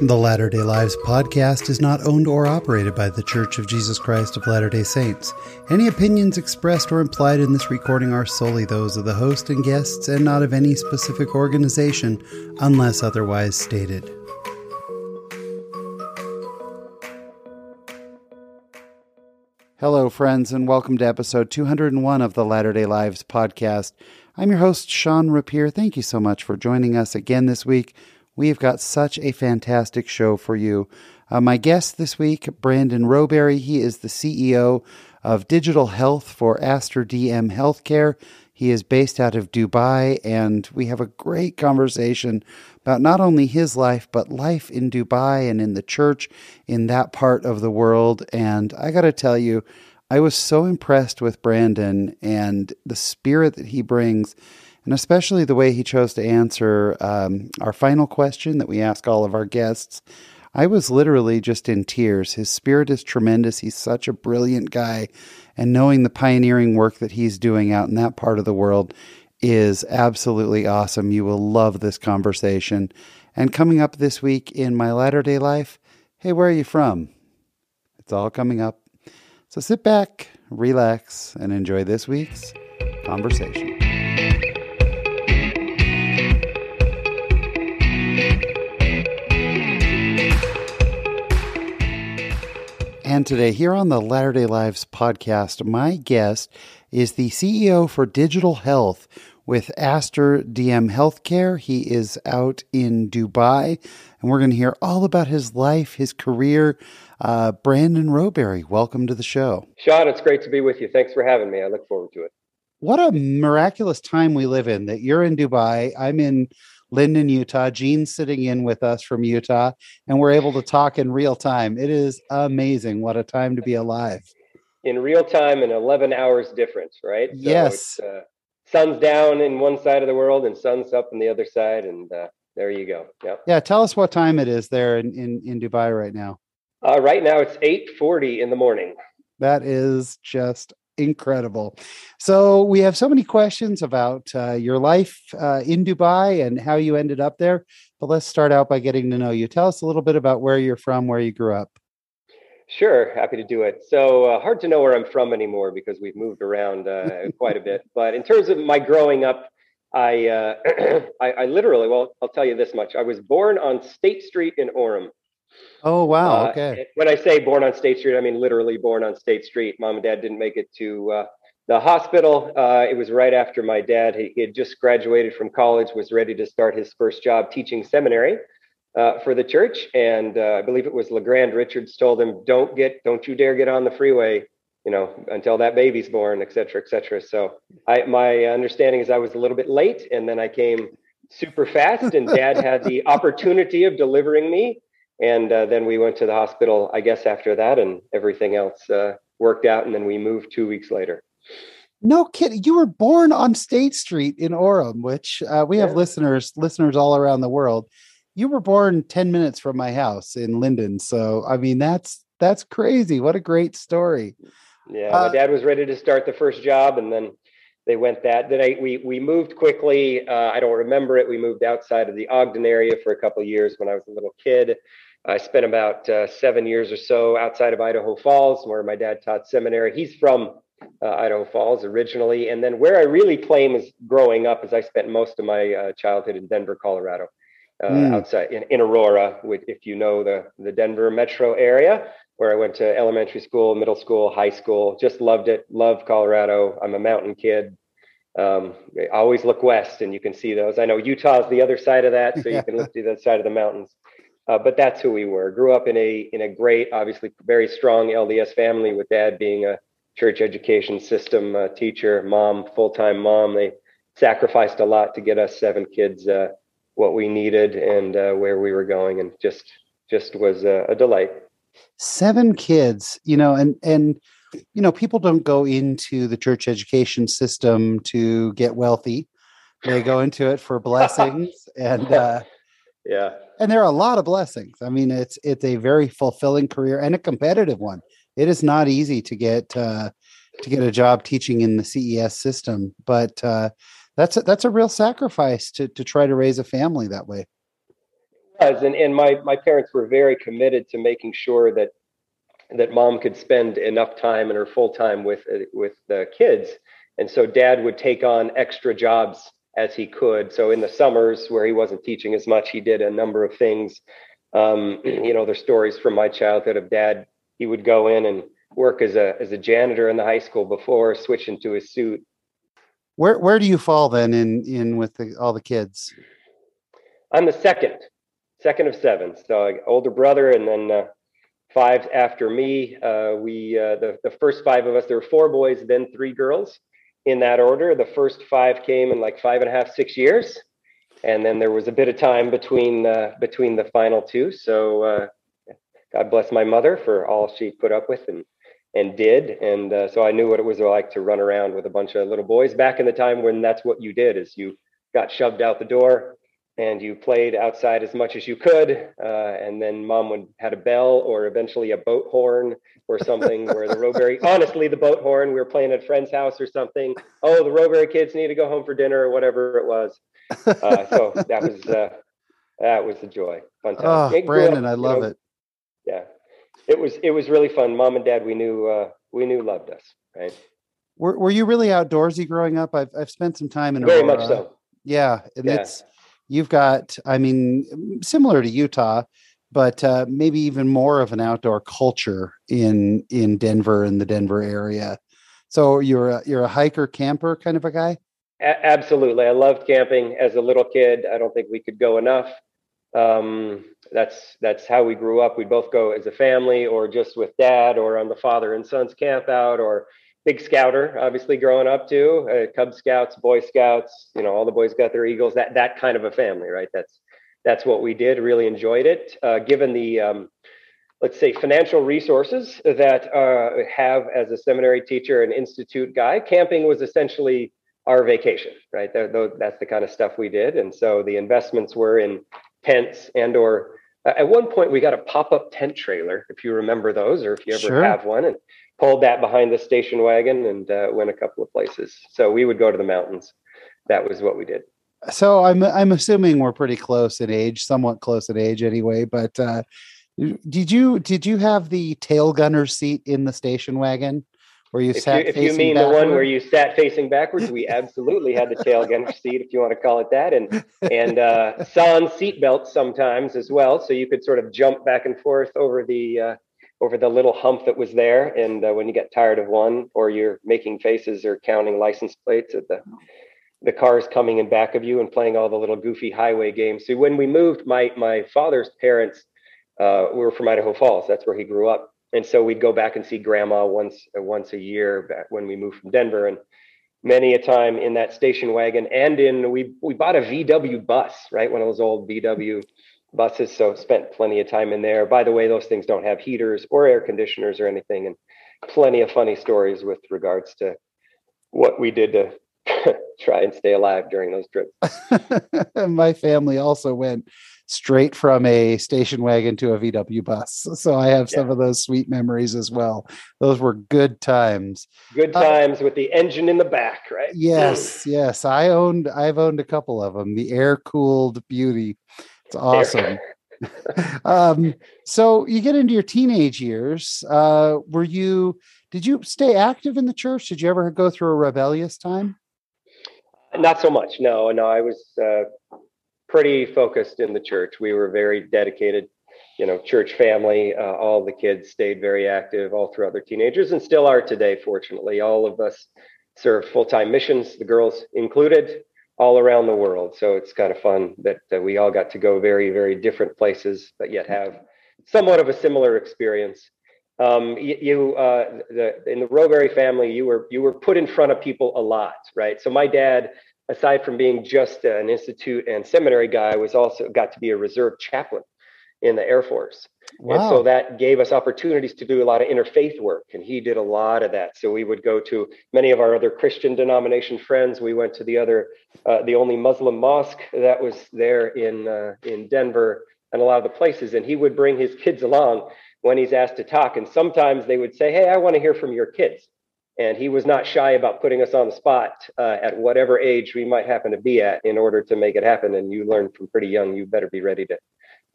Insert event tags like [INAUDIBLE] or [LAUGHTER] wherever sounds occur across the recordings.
The Latter day Lives podcast is not owned or operated by The Church of Jesus Christ of Latter day Saints. Any opinions expressed or implied in this recording are solely those of the host and guests and not of any specific organization unless otherwise stated. Hello, friends, and welcome to episode 201 of the Latter day Lives podcast. I'm your host, Sean Rapier. Thank you so much for joining us again this week. We've got such a fantastic show for you. Uh, my guest this week, Brandon Rowberry, he is the CEO of digital health for Aster DM Healthcare. He is based out of Dubai, and we have a great conversation about not only his life, but life in Dubai and in the church in that part of the world. And I got to tell you, I was so impressed with Brandon and the spirit that he brings and especially the way he chose to answer um, our final question that we ask all of our guests. I was literally just in tears. His spirit is tremendous. He's such a brilliant guy. And knowing the pioneering work that he's doing out in that part of the world is absolutely awesome. You will love this conversation. And coming up this week in my latter day life, hey, where are you from? It's all coming up. So sit back, relax, and enjoy this week's conversation. And today, here on the Latter day Lives podcast, my guest is the CEO for Digital Health with Aster DM Healthcare. He is out in Dubai, and we're going to hear all about his life, his career. Uh, Brandon Rowberry, welcome to the show. Sean, it's great to be with you. Thanks for having me. I look forward to it. What a miraculous time we live in that you're in Dubai. I'm in Lindon, Utah. Gene's sitting in with us from Utah, and we're able to talk in real time. It is amazing. What a time to be alive. In real time and 11 hours difference, right? So yes. Uh, sun's down in one side of the world and sun's up in the other side. And uh, there you go. Yeah. Yeah. Tell us what time it is there in, in, in Dubai right now. Uh, right now it's 8.40 in the morning. That is just incredible. So we have so many questions about uh, your life uh, in Dubai and how you ended up there. But let's start out by getting to know you. Tell us a little bit about where you're from, where you grew up. Sure, happy to do it. So uh, hard to know where I'm from anymore because we've moved around uh, [LAUGHS] quite a bit. But in terms of my growing up, I, uh, [CLEARS THROAT] I, I literally, well, I'll tell you this much: I was born on State Street in Orem. Oh wow! Uh, okay. When I say born on State Street, I mean literally born on State Street. Mom and Dad didn't make it to uh, the hospital. Uh, it was right after my dad. He, he, had just graduated from college, was ready to start his first job teaching seminary uh, for the church, and uh, I believe it was LeGrand Richards told him, "Don't get, don't you dare get on the freeway." You know, until that baby's born, et cetera, et cetera. So, I, my understanding is I was a little bit late, and then I came super fast, and Dad had the opportunity of delivering me and uh, then we went to the hospital i guess after that and everything else uh, worked out and then we moved two weeks later no kidding you were born on state street in orem which uh, we have listeners listeners all around the world you were born 10 minutes from my house in lindon so i mean that's that's crazy what a great story yeah my uh, dad was ready to start the first job and then they went that. Then I, we we moved quickly. Uh, I don't remember it. We moved outside of the Ogden area for a couple of years when I was a little kid. I spent about uh, seven years or so outside of Idaho Falls, where my dad taught seminary. He's from uh, Idaho Falls originally, and then where I really claim is growing up is I spent most of my uh, childhood in Denver, Colorado, mm. outside in, in Aurora. With, if you know the the Denver metro area, where I went to elementary school, middle school, high school. Just loved it. Loved Colorado. I'm a mountain kid. Um, I always look west, and you can see those. I know Utah is the other side of that, so you [LAUGHS] can look to the side of the mountains. Uh, but that's who we were. Grew up in a in a great, obviously very strong LDS family with dad being a church education system uh, teacher, mom full time mom. They sacrificed a lot to get us seven kids uh, what we needed and uh, where we were going, and just just was a, a delight. Seven kids, you know, and and you know, people don't go into the church education system to get wealthy. They go into it for [LAUGHS] blessings and uh, yeah. And there are a lot of blessings. I mean it's it's a very fulfilling career and a competitive one. It is not easy to get uh, to get a job teaching in the ces system but uh, that's a, that's a real sacrifice to to try to raise a family that way. Was, and, and my my parents were very committed to making sure that that mom could spend enough time in her full time with with the kids, and so dad would take on extra jobs as he could. So in the summers where he wasn't teaching as much, he did a number of things. Um, [CLEARS THROAT] you know, there's stories from my childhood of dad. He would go in and work as a as a janitor in the high school before switching to his suit. Where where do you fall then in in with the, all the kids? I'm the second, second of seven. So older brother, and then uh, five after me. Uh, we uh, the the first five of us. There were four boys, then three girls, in that order. The first five came in like five and a half, six years, and then there was a bit of time between uh, between the final two. So uh, God bless my mother for all she put up with and and did. And uh, so I knew what it was like to run around with a bunch of little boys back in the time when that's what you did is you got shoved out the door and you played outside as much as you could. Uh, and then mom would had a bell or eventually a boat horn or something where the Rowberry, [LAUGHS] honestly, the boat horn, we were playing at a friend's house or something. Oh, the Rowberry kids need to go home for dinner or whatever it was. Uh, so that was, uh, that was the joy. Fun time. Oh, Brandon, up, I love know, it. Yeah. It was, it was really fun. Mom and dad, we knew, uh, we knew loved us. Right. Were, were you really outdoorsy growing up? I've, I've spent some time in a very Aurora. much so. Yeah. And yeah. it's, you've got, I mean, similar to Utah, but uh, maybe even more of an outdoor culture in in Denver and the Denver area. So you're a, you're a hiker camper kind of a guy. A- absolutely, I loved camping as a little kid. I don't think we could go enough. Um, that's that's how we grew up. We'd both go as a family, or just with dad, or on the father and sons camp out, or big scouter, obviously growing up too. Uh, Cub Scouts, Boy Scouts, you know, all the boys got their Eagles. That that kind of a family, right? That's that's what we did. Really enjoyed it. Uh, given the um, let's say financial resources that uh, have as a seminary teacher and institute guy, camping was essentially our vacation, right? that's the kind of stuff we did, and so the investments were in tents and or at one point we got a pop-up tent trailer if you remember those or if you ever sure. have one and pulled that behind the station wagon and uh, went a couple of places. So we would go to the mountains. That was what we did. So I'm I'm assuming we're pretty close in age, somewhat close in age anyway. But uh, did you did you have the tail gunner seat in the station wagon? Where you if sat you, if you mean backward? the one where you sat facing backwards, we absolutely had the tail gunner [LAUGHS] seat, if you want to call it that, and and uh, belts sometimes as well, so you could sort of jump back and forth over the uh, over the little hump that was there. And uh, when you get tired of one, or you're making faces or counting license plates at the the cars coming in back of you and playing all the little goofy highway games. So when we moved, my my father's parents uh, were from Idaho Falls. That's where he grew up, and so we'd go back and see grandma once uh, once a year back when we moved from Denver. And many a time in that station wagon, and in we we bought a VW bus, right? One of those old VW buses. So spent plenty of time in there. By the way, those things don't have heaters or air conditioners or anything, and plenty of funny stories with regards to what we did to [LAUGHS] try and stay alive during those trips. [LAUGHS] My family also went straight from a station wagon to a VW bus. So I have some yeah. of those sweet memories as well. Those were good times. Good uh, times uh, with the engine in the back, right? Yes, yes. I owned I've owned a couple of them. The air cooled beauty it's awesome. [LAUGHS] um, so you get into your teenage years. Uh, were you? Did you stay active in the church? Did you ever go through a rebellious time? Not so much. No, no. I was uh, pretty focused in the church. We were very dedicated. You know, church family. Uh, all the kids stayed very active all throughout their teenagers, and still are today. Fortunately, all of us serve full time missions. The girls included all around the world. So it's kind of fun that, we all got to go very, very different places, but yet have somewhat of a similar experience. Um, you, you uh, the, in the Rowberry family, you were you were put in front of people a lot, right? So my dad, aside from being just an institute and seminary guy, was also got to be a reserve chaplain in the Air Force. Wow. And so that gave us opportunities to do a lot of interfaith work. And he did a lot of that. So we would go to many of our other Christian denomination friends. We went to the other, uh, the only Muslim mosque that was there in, uh, in Denver and a lot of the places. And he would bring his kids along when he's asked to talk. And sometimes they would say, Hey, I want to hear from your kids. And he was not shy about putting us on the spot uh, at whatever age we might happen to be at in order to make it happen. And you learn from pretty young, you better be ready to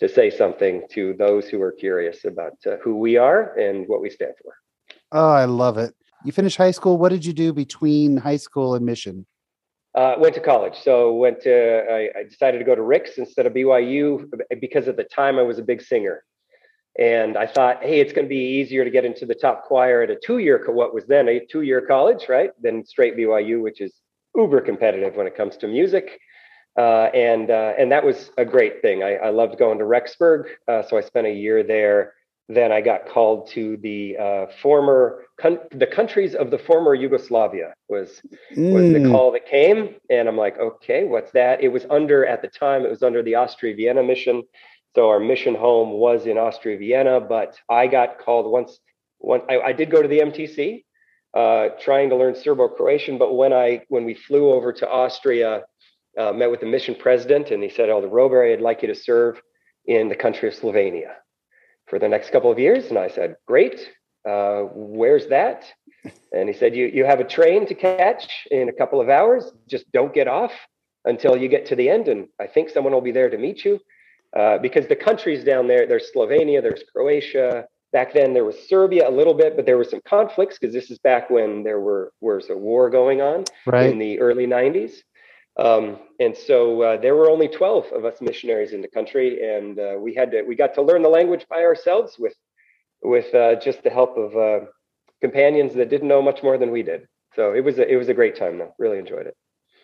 to say something to those who are curious about uh, who we are and what we stand for. Oh, I love it. You finished high school. What did you do between high school and mission? Uh, went to college. So went to. I, I, decided to go to Ricks instead of BYU because at the time I was a big singer, and I thought, hey, it's going to be easier to get into the top choir at a two-year, what was then a two-year college, right? Than straight BYU, which is uber competitive when it comes to music. Uh, and uh, and that was a great thing. I, I loved going to Rexburg, uh, so I spent a year there then I got called to the uh, former con- the countries of the former Yugoslavia was mm. was the mm. call that came, and I'm like, okay, what's that? It was under at the time it was under the Austria Vienna mission, so our mission home was in Austria Vienna. But I got called once. One I, I did go to the MTC, uh, trying to learn Serbo-Croatian, but when I when we flew over to Austria, uh, met with the mission president, and he said, "Elder Rowberry, I'd like you to serve in the country of Slovenia." for the next couple of years. And I said, Great. Uh, where's that? And he said, you, you have a train to catch in a couple of hours. Just don't get off until you get to the end. And I think someone will be there to meet you. Uh, because the countries down there, there's Slovenia, there's Croatia. Back then, there was Serbia a little bit, but there were some conflicts because this is back when there were was a war going on right. in the early 90s. Um, and so uh, there were only 12 of us missionaries in the country, and uh, we had to we got to learn the language by ourselves with with uh, just the help of uh, companions that didn't know much more than we did. So it was a, it was a great time though. Really enjoyed it.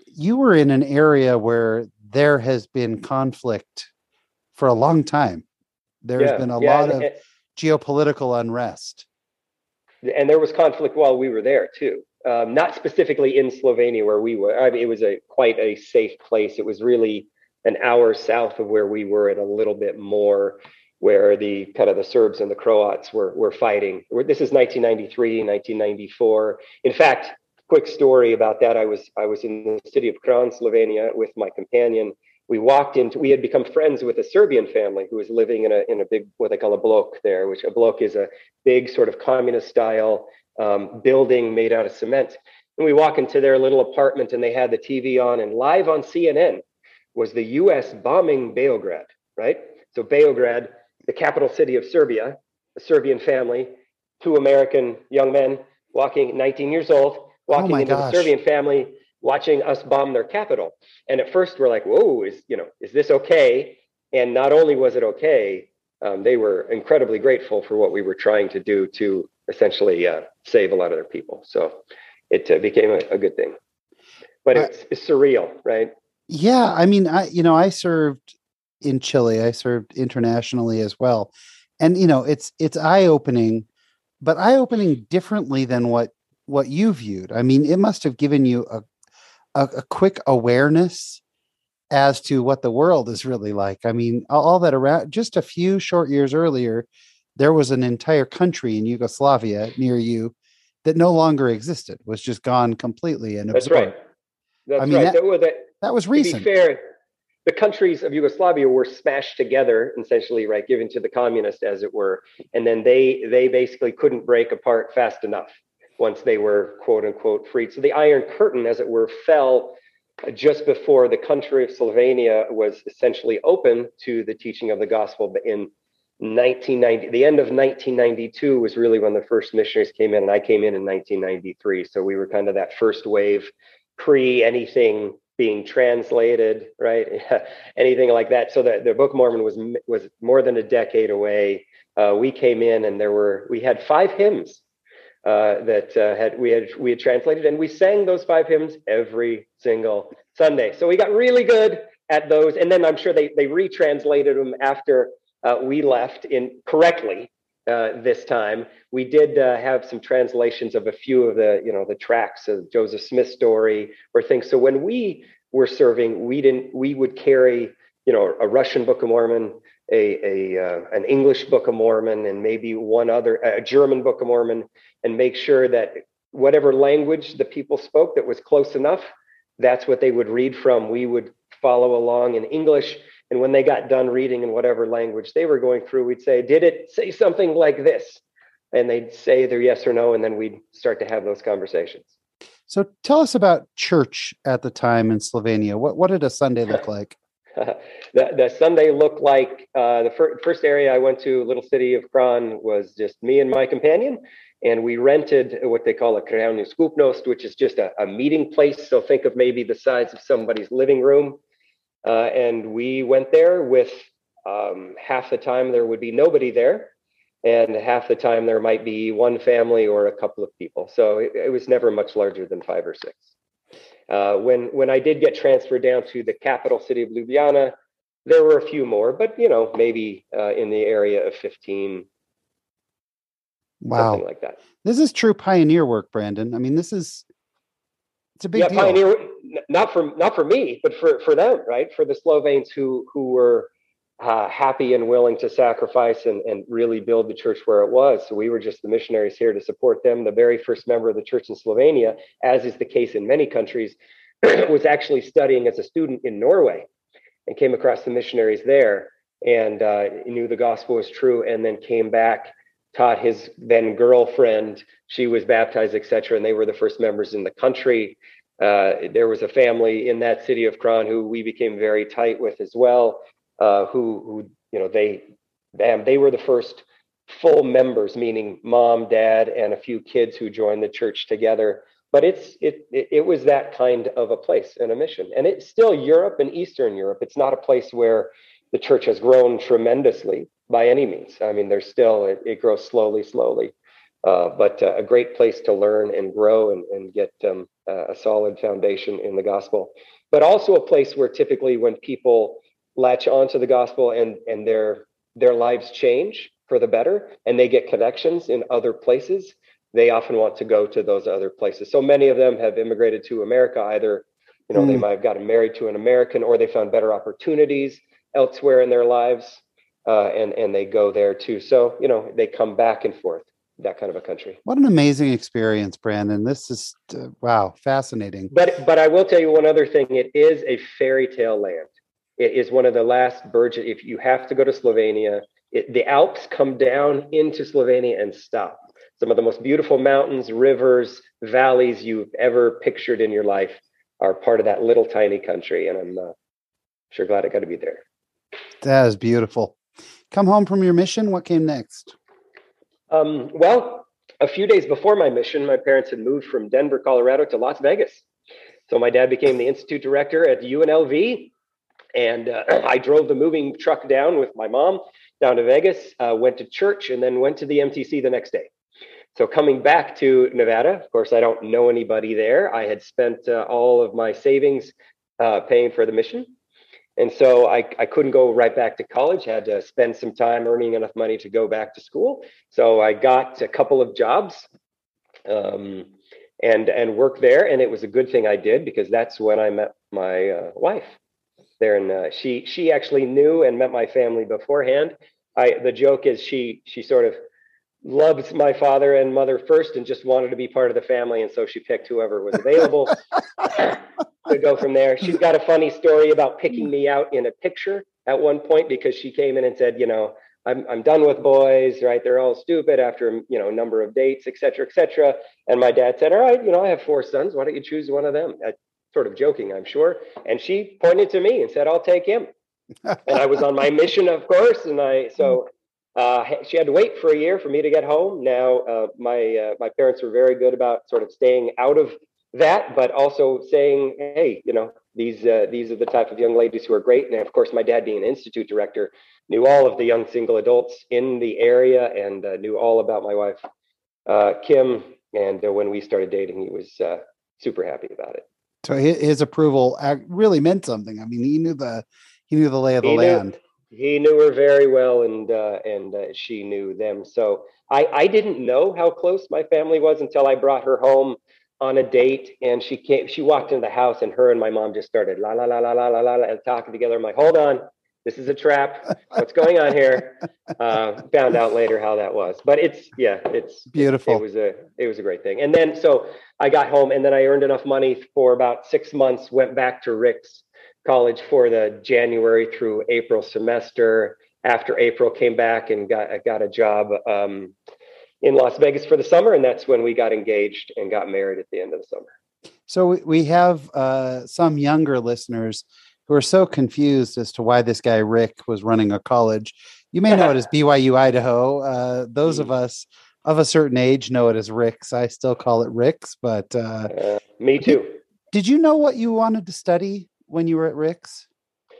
You were in an area where there has been conflict for a long time. There's yeah, been a yeah, lot and, of and, geopolitical unrest. And there was conflict while we were there too um, not specifically in Slovenia where we were. I mean, it was a quite a safe place. It was really an hour south of where we were, and a little bit more where the kind of the Serbs and the Croats were were fighting. This is 1993, 1994. In fact, quick story about that. I was I was in the city of Kranj, Slovenia, with my companion. We walked into. We had become friends with a Serbian family who was living in a in a big what they call a blok there, which a blok is a big sort of communist style um, building made out of cement. And we walk into their little apartment and they had the TV on, and live on CNN was the US bombing Beograd, right? So, Beograd, the capital city of Serbia, a Serbian family, two American young men walking, 19 years old, walking oh into gosh. the Serbian family, watching us bomb their capital. And at first, we're like, whoa, is, you know, is this okay? And not only was it okay, um, they were incredibly grateful for what we were trying to do to essentially uh, save a lot of their people. So it uh, became a, a, good thing. But it's, it's surreal, right? Yeah, I mean, I you know, I served in Chile. I served internationally as well, and you know, it's it's eye opening, but eye opening differently than what what you viewed. I mean, it must have given you a, a, a quick awareness as to what the world is really like. I mean, all that around just a few short years earlier, there was an entire country in Yugoslavia near you that no longer existed, was just gone completely. And that's right. That's I mean, right. That, that, that, that was recent. To be fair, the countries of Yugoslavia were smashed together, essentially, right, given to the communists, as it were, and then they they basically couldn't break apart fast enough once they were quote unquote freed. So the Iron Curtain, as it were, fell just before the country of Slovenia was essentially open to the teaching of the gospel in 1990 the end of 1992 was really when the first missionaries came in and i came in in 1993 so we were kind of that first wave pre anything being translated right? [LAUGHS] Anything like that. So the, the book mormon was was more than a decade away. Uh, we came in and there were we had five hymns uh, that uh, had we had we had translated and we sang those five hymns every single sunday. So we got really good at those and then i'm sure they they retranslated them after uh, we left in correctly uh, this time. We did uh, have some translations of a few of the, you know, the tracks of Joseph Smith's story or things. So when we were serving, we didn't, we would carry, you know, a Russian Book of Mormon, a, a uh, an English Book of Mormon, and maybe one other, a German Book of Mormon, and make sure that whatever language the people spoke that was close enough, that's what they would read from. We would follow along in English and when they got done reading in whatever language they were going through, we'd say, Did it say something like this? And they'd say either yes or no. And then we'd start to have those conversations. So tell us about church at the time in Slovenia. What, what did a Sunday look [LAUGHS] like? the, the Sunday looked like uh, the fir- first area I went to, little city of Kranj, was just me and my companion. And we rented what they call a krajovni skupnost, which is just a, a, meeting place. So think of maybe the size of somebody's living room. Uh, and we went there with um, half the time there would be nobody there. And half the time there might be one family or a couple of people. So it, it was never much larger than five or six. Uh, when when I did get transferred down to the capital city of Ljubljana, there were a few more, but you know, maybe uh, in the area of 15. Wow. Something like that. This is true pioneer work, Brandon. I mean, this is it's a big yeah, deal. pioneer not for not for me, but for for them, right? For the Slovenes who who were uh, happy and willing to sacrifice and, and really build the church where it was. So we were just the missionaries here to support them. The very first member of the church in Slovenia, as is the case in many countries, [CLEARS THROAT] was actually studying as a student in Norway and came across the missionaries there and uh, knew the gospel was true and then came back taught his then girlfriend she was baptized etc and they were the first members in the country uh, there was a family in that city of Kranj who we became very tight with as well uh, who who you know they them they were the first full members, meaning mom, dad, and a few kids who joined the church together. But it's it it was that kind of a place and a mission, and it's still Europe and Eastern Europe. It's not a place where the church has grown tremendously by any means. I mean, there's still it, it grows slowly, slowly, uh, but uh, a great place to learn and grow and, and get um, a solid foundation in the gospel. But also a place where typically when people latch onto the gospel and and their their lives change for the better and they get connections in other places they often want to go to those other places so many of them have immigrated to america either you know mm. they might have gotten married to an american or they found better opportunities elsewhere in their lives uh, and and they go there too so you know they come back and forth that kind of a country what an amazing experience brandon this is uh, wow fascinating but but i will tell you one other thing it is a fairy tale land it is one of the last virgin. If you have to go to Slovenia, it, the Alps come down into Slovenia and stop. Some of the most beautiful mountains, rivers, valleys you've ever pictured in your life are part of that little tiny country. And I'm uh, sure glad I got to be there. That is beautiful. Come home from your mission. What came next? Um, well, a few days before my mission, my parents had moved from Denver, Colorado to Las Vegas. So my dad became the institute director at UNLV and uh, [CLEARS THROAT] I drove the moving truck down with my mom down to Vegas, uh, went to church, and then went to the MTC the next day. So coming back to Nevada, of course, I don't know anybody there. I had spent uh, all of my savings uh, paying for the mission. And so I, I couldn't go right back to college, had to spend some time earning enough money to go back to school. So I got a couple of jobs um, and, and worked there. And it was a good thing I did because that's when I met my uh, wife there, and uh, she she actually knew and met my family beforehand. I the joke is she she sort of loves my father and mother first and just wanted to be part of the family, and so she picked whoever was available [LAUGHS] to go from there. She's got a funny story about picking mm. me out in a picture at one point because she came in and said, you know. I'm, I'm done with boys, right? They're all stupid after, you know, a number of dates, et cetera, et cetera. And my dad said, all right, you know, I have four sons. Why don't you choose one of them? Uh, sort of joking, I'm sure. And she pointed to me and said, I'll take him. [LAUGHS] and I was on my mission, of course. And I, so uh, she had to wait for a year for me to get home. Now, uh, my, uh, my parents were very good about sort of staying out of that, but also saying, hey, you know, these, uh, these are the type of young ladies who are great. And of course, my dad being an institute director knew all of the young single adults in the area and uh, knew all about my wife, uh, Kim. And when we started dating, he was super happy about it. So his approval really meant something. I mean, he knew the he knew the lay of the he land. Knew, he knew her very well, and uh, and uh, she knew them. So I I didn't know how close my family was until I brought her home on a date, and she came. She walked into the house, and her and my mom just started la la la la la la la, la talking together. I'm like, hold on, this is a trap. What's going on here? [LAUGHS] Uh, found out later how that was, but it's yeah, it's beautiful. It, it was a it was a great thing. And then so I got home, and then I earned enough money for about six months. Went back to Rick's college for the January through April semester. After April, came back and got got a job um, in Las Vegas for the summer, and that's when we got engaged and got married at the end of the summer. So we have uh, some younger listeners who are so confused as to why this guy Rick was running a college. You may know it as [LAUGHS] BYU Idaho. Uh, those of Mm. us of a certain age know it as Rick's. I still call it Rick's, but uh, Uh, me too. did you know what you wanted to study when you were at Rick's?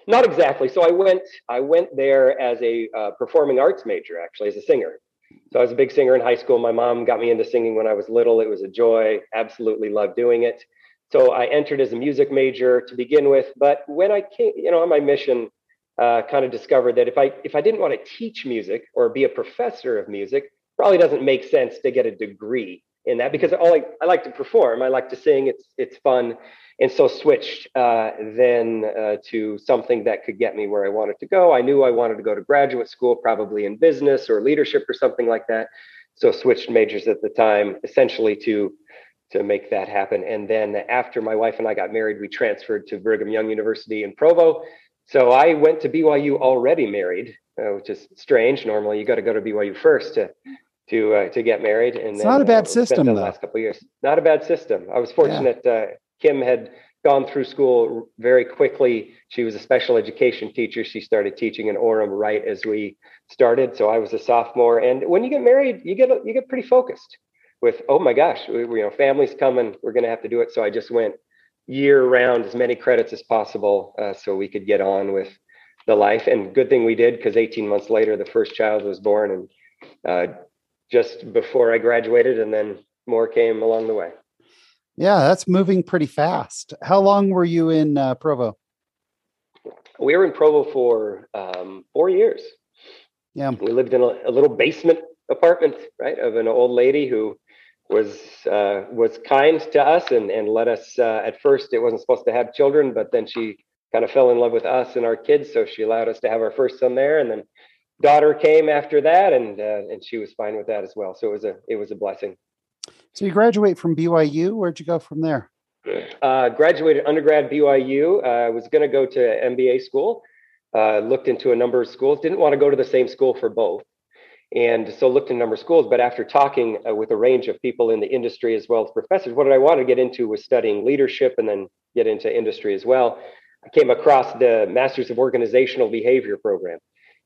Not exactly. So I went I went there as a uh, performing arts major, actually, as a singer. So I was a big singer in high school. My mom got me into singing when I was little. It was a joy. Absolutely loved doing it. So I entered as a music major to begin with. But when I came, you know, on my mission, uh, kind of discovered that if I if I didn't want to teach music or be a professor of music, probably doesn't make sense to get a degree in that because all I, I like to perform. I like to sing. It's it's fun and so switched uh, then uh, to something that could get me where I wanted to go. I knew I wanted to go to graduate school, probably in business or leadership or something like that. So switched majors at the time, essentially to to make that happen. And then after my wife and I got married, we transferred to Brigham Young University in Provo. So I went to BYU already married, uh, which is strange. Normally, you got to go to BYU first to to uh, to get married. And It's not a bad uh, system, the though. last couple of years. Not a bad system. I was fortunate. Uh, Kim had gone through school very quickly. She was a special education teacher. She started teaching in Orem right as we started. So I was a sophomore. And when you get married, you get you get pretty focused with oh my gosh, we, we- you know, family's coming. We're going to have to do it. So I just went year round, as many credits as possible, uh, so we could get on with the life. And good thing we did because 18 months later, the first child was born, and uh, just before I graduated, and then more came along the way. Yeah, that's moving pretty fast. How long were you in uh, Provo? We were in Provo for um, four years. Yeah. We lived in a, a little basement apartment, right, of an old lady who was uh, was kind to us and and let us. Uh, at first, it wasn't supposed to have children, but then she kind of fell in love with us and our kids, so she allowed us to have our first son there, and then daughter came after that, and uh, and she was fine with that as well. So it was a it was a blessing. So you graduate from BYU. Where'd you go from there? Uh, graduated undergrad BYU. I was going to go to MBA school. Uh, looked into a number of schools. Didn't want to go to the same school for both, and so looked in a number of schools. But after talking uh, with a range of people in the industry as well as professors, what I wanted to get into was studying leadership and then get into industry as well. I came across the Masters of Organizational Behavior program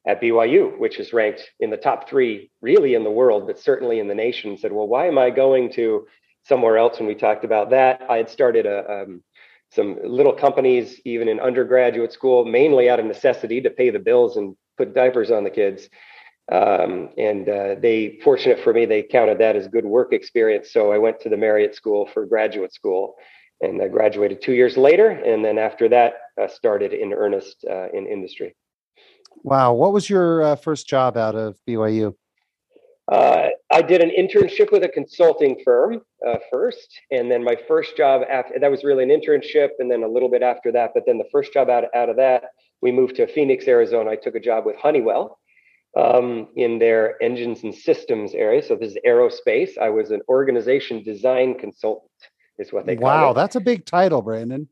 at BYU, which is ranked in the top three, really in the world, but certainly in the nation. Said, well, why am I going to somewhere else? When we talked about that, I had started a, um, some little companies, even in undergraduate school, mainly out of necessity to pay the bills and put diapers on the kids. Um, and uh, they, fortunate for me, they counted that as good work experience. So I went to the Marriott School for graduate school and I graduated two years later. And then after that, uh, started in earnest uh, in industry. Wow. What was your uh, first job out of BYU? Uh, I did an internship with a consulting firm uh, first, and then my first job after that was really an internship, and then a little bit after that. But then the first job out, out of that, we moved to Phoenix, Arizona. I took a job with Honeywell um, in their engines and systems area. So this is aerospace. I was an organization design consultant, is what they call Wow, it. that's a big title, Brandon.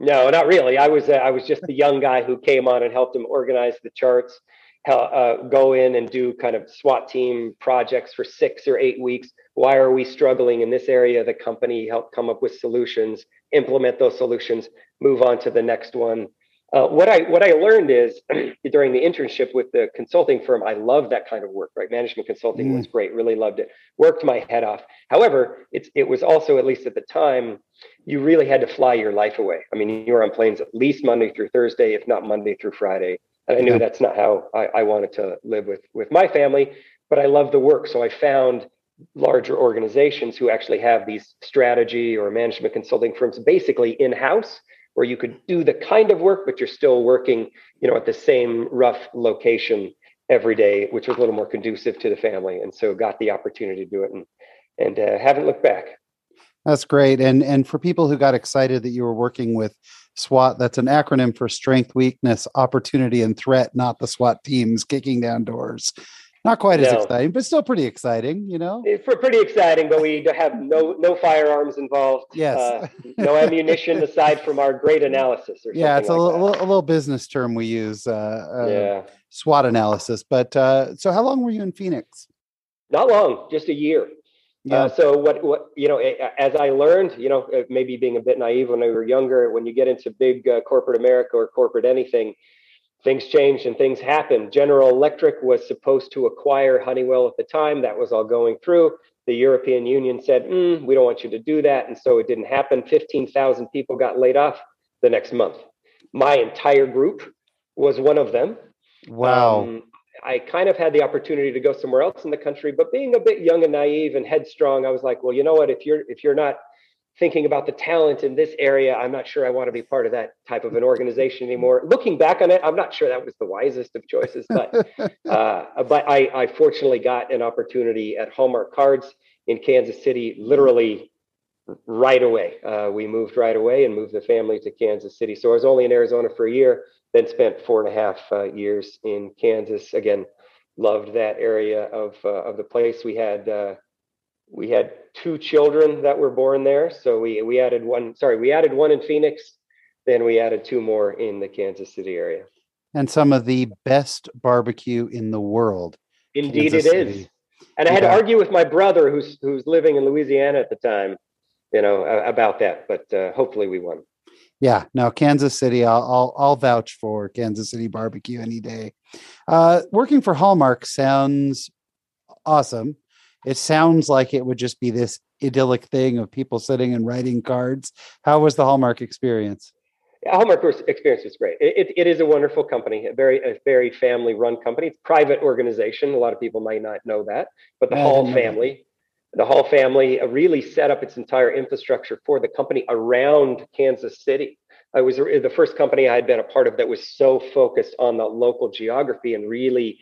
No, not really. I was uh, I was just the young guy who came on and helped him organize the charts, uh, go in and do kind of SWAT team projects for six or eight weeks. Why are we struggling in this area? The company help come up with solutions, implement those solutions, move on to the next one. Uh, what I what I learned is [CLEARS THROAT] during the internship with the consulting firm, I love that kind of work. Right, management consulting was great. Really loved it. Worked my head off. However, it's it was also at least at the time you really had to fly your life away. I mean, you were on planes at least Monday through Thursday, if not Monday through Friday. And I knew Yeah. that's not how I, I wanted to live with with my family, but I love the work. So I found larger organizations who actually have these strategy or management consulting firms basically in-house where you could do the kind of work, but you're still working, you know, at the same rough location every day, which was a little more conducive to the family. And so got the opportunity to do it and and uh, haven't looked back. That's great. And and for people who got excited that you were working with SWAT, that's an acronym for strength, weakness, opportunity, and threat, not the SWAT teams kicking down doors. Not quite as exciting, but still pretty exciting, you know? It's pretty exciting, but we have no no firearms involved. Yes. Uh, no ammunition aside from our great analysis. Or [LAUGHS] yeah, it's a something little, a little business term we use, uh, uh, yeah, SWOT analysis. But uh, so how long were you in Phoenix? not long, just a year. Yeah. Uh, so what what you know as I learned, you know, uh, maybe being a bit naive when we were younger, when you get into big uh, corporate America or corporate anything, things changed and things happened. General Electric was supposed to acquire Honeywell at the time. That was all going through. The European Union said, mm, "We don't want you to do that," and so it didn't happen. Fifteen thousand people got laid off the next month. My entire group was one of them. Wow. Um, I kind of had the opportunity to go somewhere else in the country, but being a bit young and naive and headstrong, I was like, well, you know what? If you're if you're not thinking about the talent in this area, I'm not sure I want to be part of that type of an organization anymore. Looking back on it, I'm not sure that was the wisest of choices, but [LAUGHS] uh, but I, I fortunately got an opportunity at Hallmark Cards in Kansas City, literally right away. Uh, we moved right away and moved the family to Kansas City. So I was only in Arizona for a year, then spent four and a half uh, years in Kansas. Again, loved that area of uh, of the place. We had uh, we had two children that were born there, so we we added one. Sorry, we added one in Phoenix, then we added two more in the Kansas City area. And some of the best barbecue in the world. Indeed, Kansas it City. is. And I had to argue with my brother, who's who's living in Louisiana at the time, you know, about that. But uh, hopefully, we won. Yeah, no, Kansas City. I'll, I'll, I'll vouch for Kansas City barbecue any day. Uh, working for Hallmark sounds awesome. It sounds like it would just be this idyllic thing of people sitting and writing cards. How was the Hallmark experience? Hallmark experience was great. It, it, it is a wonderful company, a very a very family run company. It's private organization. A lot of people might not know that, but the Hall family the Hall family uh, really set up its entire infrastructure for the company around Kansas City. I was the first company I had been a part of that was so focused on the local geography and really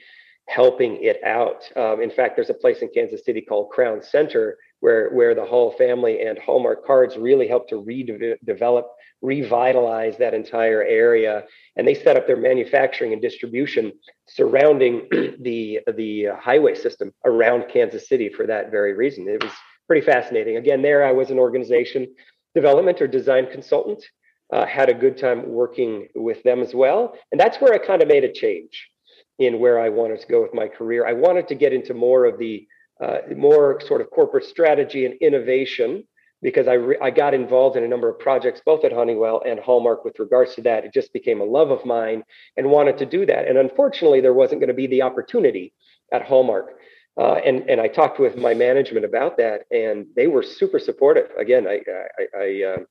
helping it out. Um, in fact, there's a place in Kansas City called Crown Center where where the Hall family and Hallmark Cards really helped to redevelop, revitalize that entire area, and they set up their manufacturing and distribution surrounding [CLEARS THROAT] the the highway system around Kansas City for that very reason. It was pretty fascinating. Again, there I was an organization development or design consultant. Uh, had a good time working with them as well, and that's where I kind of made a change in where I wanted to go with my career. I wanted to get into more of the uh, more sort of corporate strategy and innovation because I, re- I got involved in a number of projects both at Honeywell and Hallmark with regards to that. It just became a love of mine and wanted to do that. And unfortunately, there wasn't going to be the opportunity at Hallmark. Uh, and and I talked with my management about that, and they were super supportive. Again, I, I, I uh,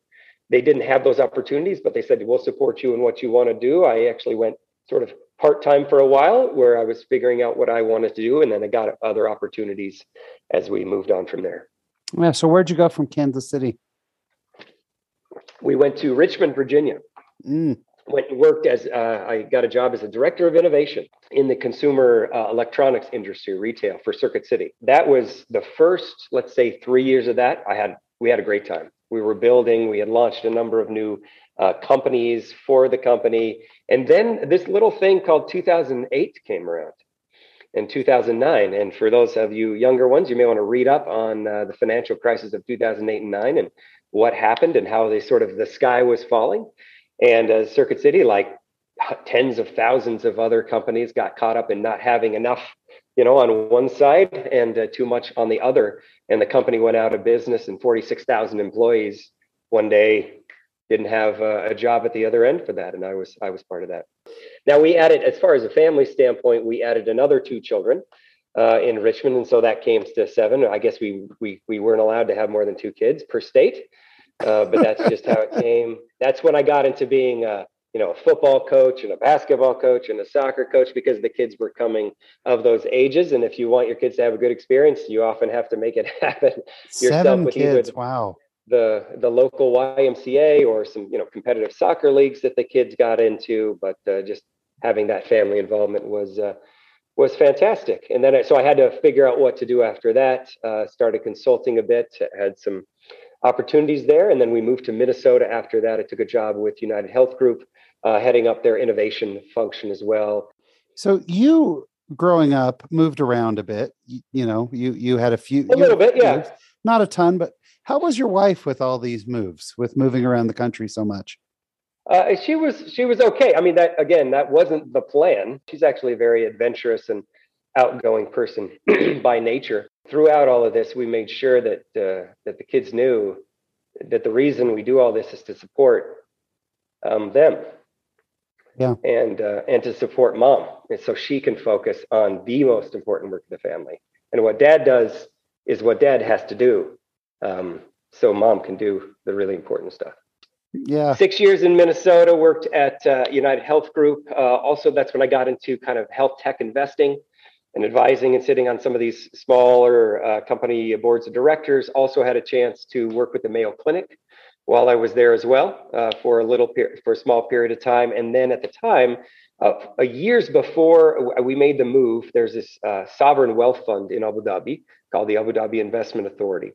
they didn't have those opportunities, but they said we'll support you in what you want to do. I actually went sort of part time for a while where I was figuring out what I wanted to do. And then I got other opportunities as we moved on from there. Yeah. So where'd you go from Kansas City? We went to Richmond, Virginia. Mm. Went and worked as uh, I got a job as a director of innovation in the consumer uh, electronics industry, retail for Circuit City. That was the first, let's say, three years of that. I had we had a great time. We were building. We had launched a number of new uh, companies for the company. And then this little thing called 2008 came around in 2009. And for those of you younger ones, you may want to read up on uh, the financial crisis of 2008 and 9 and what happened and how they sort of the sky was falling. And uh, Circuit City, like tens of thousands of other companies, got caught up in not having enough, you know, on one side and uh, too much on the other. And the company went out of business, and 46,000 employees one day didn't have a, a, job at the other end for that and i was i was part of that. Now we added as far as a family standpoint we added another two children uh, in richmond and so that came to seven. I guess we we, we weren't allowed to have more than two kids per state uh, but that's just how it came. That's when i got into being a you know a football coach and a basketball coach and a soccer coach because the kids were coming of those ages and if you want your kids to have a good experience you often have to make it [LAUGHS] happen yourself Seven with kids, either, wow the the local YMCA or some you know competitive soccer leagues that the kids got into, but uh, just having that family involvement was uh, was fantastic. And then I, so I had to figure out what to do after that. Uh, started consulting a bit, had some opportunities there, and then we moved to Minnesota after that. I took a job with United Health Group, uh, heading up their innovation function as well. So you growing up moved around a bit you, you know you you had a few a little bit yeah not a ton but how was your wife with all these moves, with moving around the country so much? Uh, she was she was okay. I mean, that again, that wasn't the plan. She's actually a very adventurous and outgoing person [CLEARS THROAT] by nature. throughout all of this, we made sure that uh, that the kids knew that the reason we do all this is to support um, them. Yeah. And uh, and to support mom, and so she can focus on the most important work of the family. And what dad does is what dad has to do, um, so mom can do the really important stuff. Yeah. Six years in Minnesota, worked at uh, United Health Group. Uh, also, that's when I got into kind of health tech investing and advising and sitting on some of these smaller uh, company boards of directors. Also had a chance to work with the Mayo Clinic while I was there as well uh, for a little per- for a small period of time. And then at the time, uh, years before we made the move, there's this uh, sovereign wealth fund in Abu Dhabi called the Abu Dhabi Investment Authority.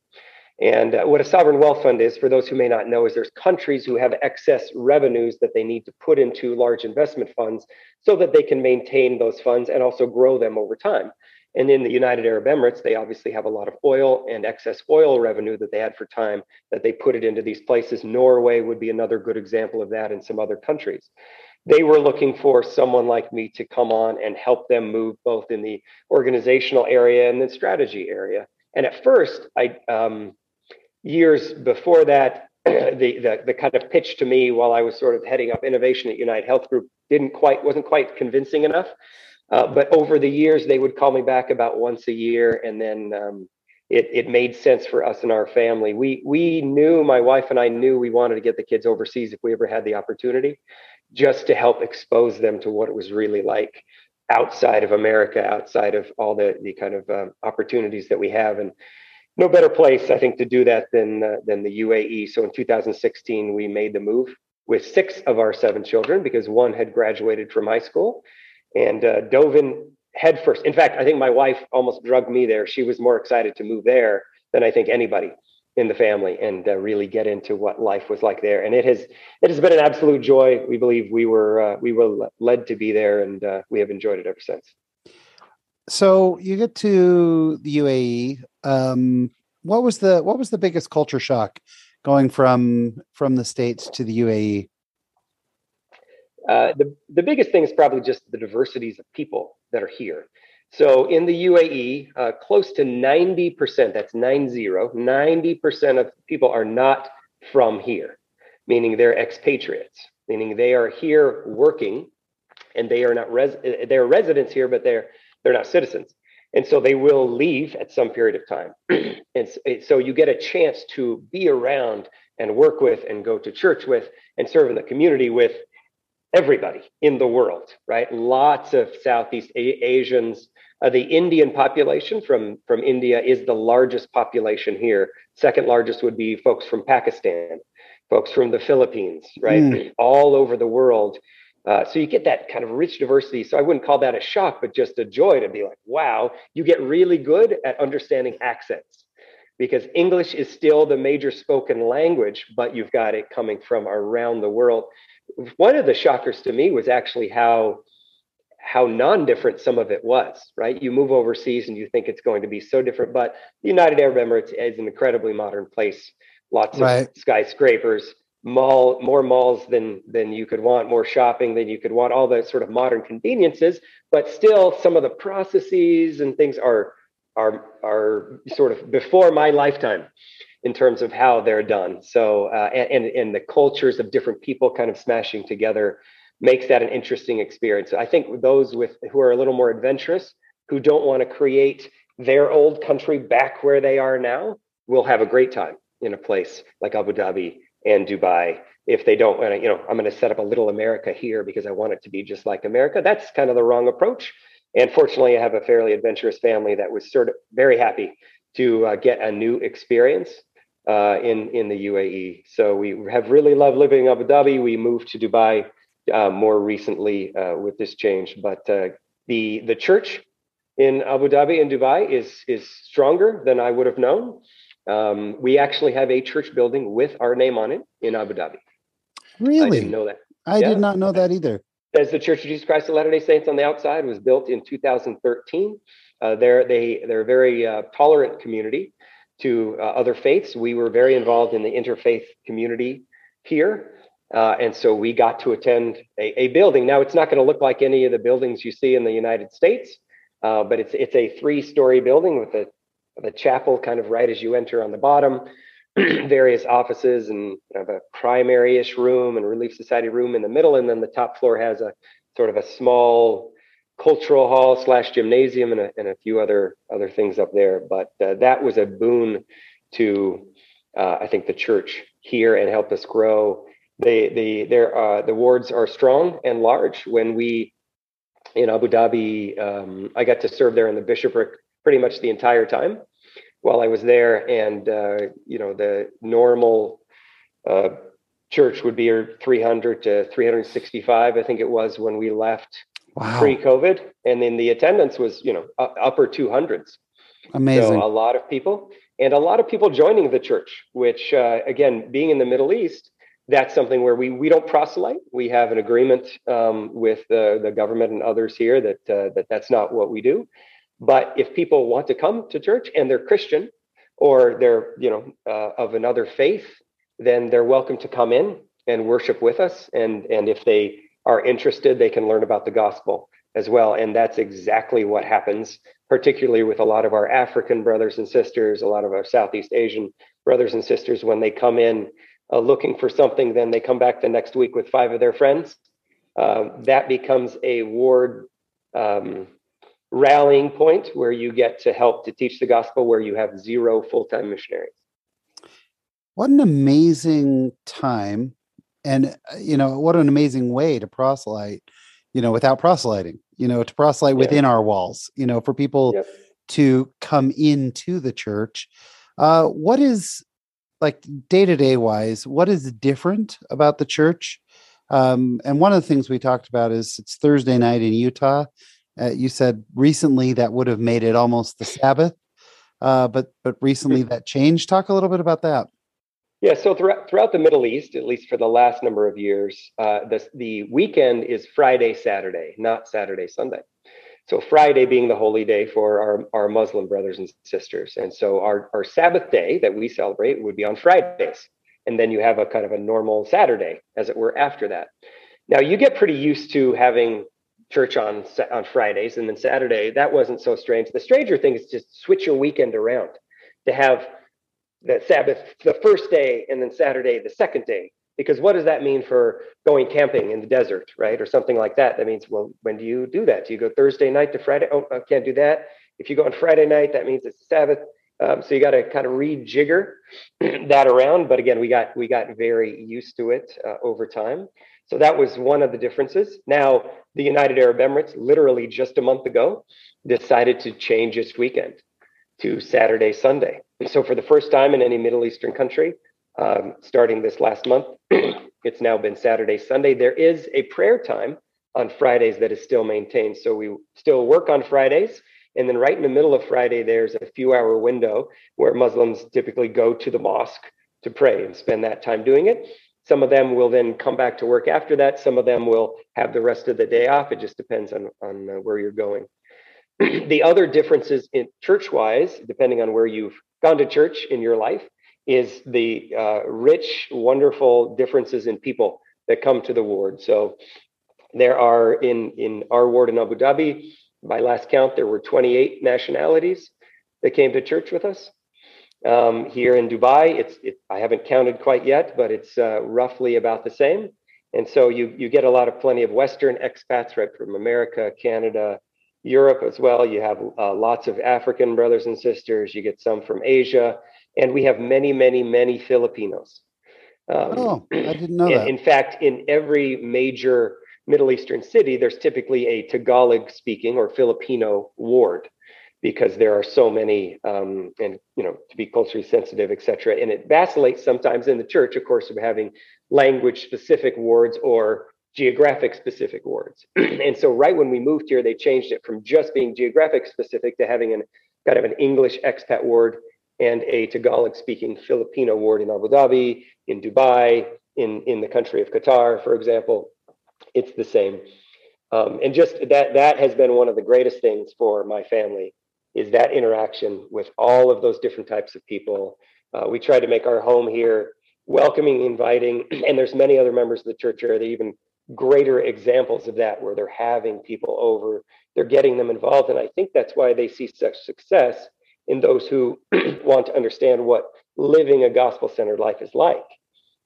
And uh, what a sovereign wealth fund is, for those who may not know, is there's countries who have excess revenues that they need to put into large investment funds so that they can maintain those funds and also grow them over time. And in the United Arab Emirates, they obviously have a lot of oil and excess oil revenue that they had for time that they put it into these places. Norway would be another good example of that, and some other countries. They were looking for someone like me to come on and help them move both in the organizational area and the strategy area. And at first, I um, years before that, [CLEARS THROAT] the, the the kind of pitch to me while I was sort of heading up innovation at United Health Group didn't quite wasn't quite convincing enough. Uh, but over the years, they would call me back about once a year, and then um, it it made sense for us and our family. We we knew my wife and I knew we wanted to get the kids overseas if we ever had the opportunity, just to help expose them to what it was really like outside of America, outside of all the the kind of um, opportunities that we have, and no better place, I think, to do that than uh, than the UAE. So in 2016, we made the move with six of our seven children because one had graduated from high school and uh, dove in headfirst. In fact, I think my wife almost drugged me there. She was more excited to move there than I think anybody in the family and uh, really get into what life was like there. And it has it has been an absolute joy. We believe we were uh, we were led to be there, and uh, we have enjoyed it ever since so you get to the UAE. Um, what was the what was the biggest culture shock going from from the states to the UAE? Uh, the the biggest thing is probably just the diversities of people that are here. So in the UAE, uh, close to 90%, that's 90, 90% of people are not from here, meaning they're expatriates, meaning they are here working and they are not res- they're residents here, but they're they're not citizens. And so they will leave at some period of time. [CLEARS THROAT] and so you get a chance to be around and work with and go to church with and serve in the community with everybody in the world, right? Lots of Southeast Asians. Uh, the Indian population from, from India is the largest population here. Second largest would be folks from Pakistan, folks from the Philippines, right? Mm. All over the world. Uh, so you get that kind of rich diversity. So I wouldn't call that a shock, but just a joy to be like, wow, you get really good at understanding accents because English is still the major spoken language, but you've got it coming from around the world. One of the shockers to me was actually how how non-different some of it was, right? You move overseas and you think it's going to be so different, but the United Arab Emirates is an incredibly modern place. Lots of right. skyscrapers, mall more malls than than you could want more shopping than you could want all the sort of modern conveniences but still some of the processes and things are are are sort of before my lifetime in terms of how they're done. So uh, and and the cultures of different people kind of smashing together makes that an interesting experience. I think those with who are a little more adventurous who don't want to create their old country back where they are now will have a great time in a place like abu dhabi and Dubai. If they don't want to, you know, I'm going to set up a little America here because I want it to be just like America. That's kind of the wrong approach. And fortunately, I have a fairly adventurous family that was sort of very happy to uh, get a new experience uh, in in the UAE. So we have really loved living in Abu Dhabi. We moved to Dubai uh, more recently uh, with this change, but uh, the the church in Abu Dhabi and Dubai is is stronger than I would have known. Um, we actually have a church building with our name on it in Abu Dhabi. Really? I didn't know that. I yeah. did not know that either. As the Church of Jesus Christ of Latter-day Saints on the outside was built in 2013. Uh, they're they they're a very uh, tolerant community to uh, other faiths. We were very involved in the interfaith community here, uh, and so we got to attend a, a building. Now it's not going to look like any of the buildings you see in the United States, uh, but it's it's a three-story building with a the chapel kind of right as you enter on the bottom. [CLEARS THROAT] various offices and kind of a primary-ish room and relief society room in the middle, and then the top floor has a sort of a small cultural hall slash gymnasium and a, and a few other other things up there. But uh, that was a boon to uh, I think the church here and helped us grow. They the their uh, the wards are strong and large. When we in Abu Dhabi, um, I got to serve there in the bishopric pretty much the entire time while I was there, and uh, you know the normal uh, church would be 300 to 365, I think it was when we left wow. pre-COVID, and then the attendance was you know upper 200s. Amazing. So a lot of people, and a lot of people joining the church. Which uh, again, being in the Middle East, that's something where we we don't proselyte. We have an agreement um, with the the government and others here that uh, that that's not what we do. But if people want to come to church and they're Christian or they're, you know, uh, of another faith, then they're welcome to come in and worship with us. And and if they are interested, they can learn about the gospel as well. And that's exactly what happens, particularly with a lot of our African brothers and sisters, a lot of our Southeast Asian brothers and sisters, when they come in uh, looking for something, then they come back the next week with five of their friends. Uh, that becomes a ward um, rallying point where you get to help to teach the gospel where you have zero full-time missionaries what an amazing time and uh, you know what an amazing way to proselyte you know without proselyting you know to proselyte yeah. within our walls you know for people yep. to come into the church uh what is like day to day wise what is different about the church um and one of the things we talked about is it's thursday night in utah uh, you said recently that would have made it almost the Sabbath, uh, but but recently that changed. Talk a little bit about that. Yeah, so throughout, throughout the Middle East, at least for the last number of years, uh, the, the weekend is Friday, Saturday, not Saturday, Sunday. So Friday being the holy day for our, our Muslim brothers and sisters. And so our, our Sabbath day that we celebrate would be on Fridays. And then you have a kind of a normal Saturday, as it were, after that. Now you get pretty used to having church on on Fridays, and then Saturday that wasn't so strange. The stranger thing is just switch your weekend around to have the Sabbath the first day and then Saturday the second day. Because what does that mean for going camping in the desert, right, or something like that? That means, well, when do you do that? Do you go Thursday night to Friday? Oh, I can't do that. If you go on Friday night, that means it's Sabbath. Um, so you got to kind of rejigger [CLEARS THROAT] that around. But again, we got we got very used to it uh, over time. So that was one of the differences. Now, the United Arab Emirates, literally just a month ago, decided to change its weekend to Saturday, Sunday. so, for the first time in any Middle Eastern country, um, starting this last month, [CLEARS THROAT] it's now been Saturday, Sunday. There is a prayer time on Fridays that is still maintained. So, we still work on Fridays. And then, right in the middle of Friday, there's a few hour window where Muslims typically go to the mosque to pray and spend that time doing it. Some of them will then come back to work after that. Some of them will have the rest of the day off. It just depends on, on uh, where you're going. [CLEARS THROAT] the other differences in church wise, depending on where you've gone to church in your life, is the uh, rich, wonderful differences in people that come to the ward. So there are in, in our ward in Abu Dhabi, by last count, there were 28 nationalities that came to church with us. Um, here in Dubai, it's it, I haven't counted quite yet, but it's uh, roughly about the same. And so you you get a lot of plenty of Western expats right from America, Canada, Europe as well. You have uh, lots of African brothers and sisters. You get some from Asia, and we have many, many, many Filipinos. Um, oh, I didn't know that. In fact, in every major Middle Eastern city, there's typically a Tagalog speaking or Filipino ward because there are so many um, and you know to be culturally sensitive et cetera. And it vacillates sometimes in the church of course of having language specific wards or geographic specific wards [CLEARS THROAT] and so right when we moved here they changed it from just being geographic specific to having an kind of an english expat ward and a tagalog speaking filipino ward in abu dhabi in dubai in in the country of qatar for example. It's the same. Um, and just that that has been one of the greatest things for my family is that interaction with all of those different types of people. Uh, we try to make our home here welcoming, inviting, [CLEARS THROAT] and there's many other members of the church here that even greater examples of that where they're having people over, they're getting them involved. And I think that's why they see such success in those who [CLEARS THROAT] want to understand what living a gospel centered life is like.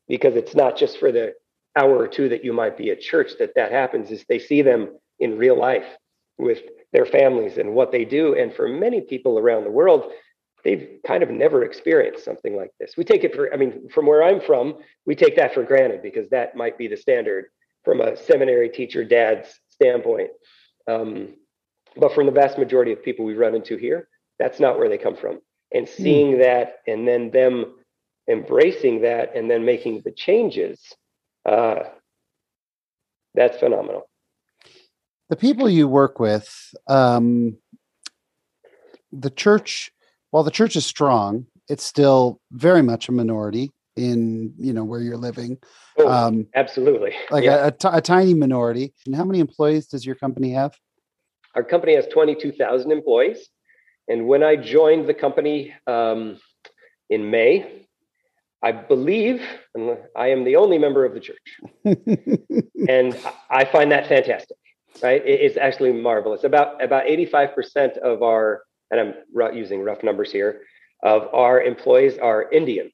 Because it's not just for the hour or two that you might be at church that that happens, is they see them in real life with their families and what they do. And for many people around the world, they've kind of never experienced something like this. We take it for, I mean, from where I'm from, we take that for granted because that might be the standard from a seminary teacher dad's standpoint. Um, but from the vast majority of people we run into here, that's not where they come from. And hmm. seeing mm. that and then them embracing that and then making the changes, uh, that's phenomenal the people you work with, um, the church, while the church is strong, it's still very much a minority in you know where you're living. Oh, um, absolutely, [LAUGHS] like yeah. a, a, t- a tiny minority. And how many employees does your company have? Our company has twenty two thousand employees, and when I joined the company um, in May, I believe I am the only member of the church, [LAUGHS] and I find that fantastic right? It's actually marvelous. About about 85% of our, and I'm using rough numbers here, of our employees are Indian.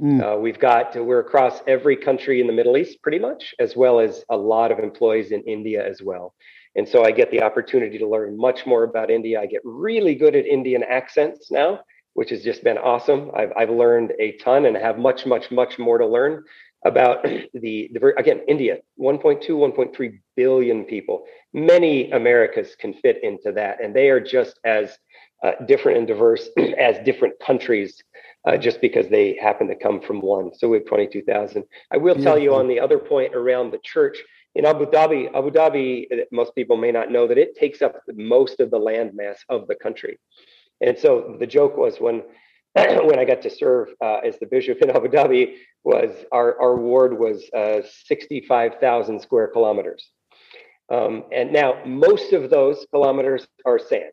Mm. Uh, we've got we're across every country in the Middle East, pretty much, as well as a lot of employees in India as well. And so I get the opportunity to learn much more about India. I get really good at Indian accents now, which has just been awesome. I've I've learned a ton and have much, much, much more to learn about [CLEARS THROAT] the, the again india 1.2 1.3 billion people. Many americas can fit into that and they are just as uh, different and diverse [CLEARS THROAT] as different countries uh, just because they happen to come from one. So we have 22000 i will tell you on the other point around the church. In abu dhabi abu dhabi most people may not know that it takes up most of the land mass of the country and so the joke was when [CLEARS THROAT] when I got to serve uh, as the bishop in [LAUGHS] Abu Dhabi was our, our ward was uh, 65,000 square kilometers. Um, and now most of those kilometers are sand.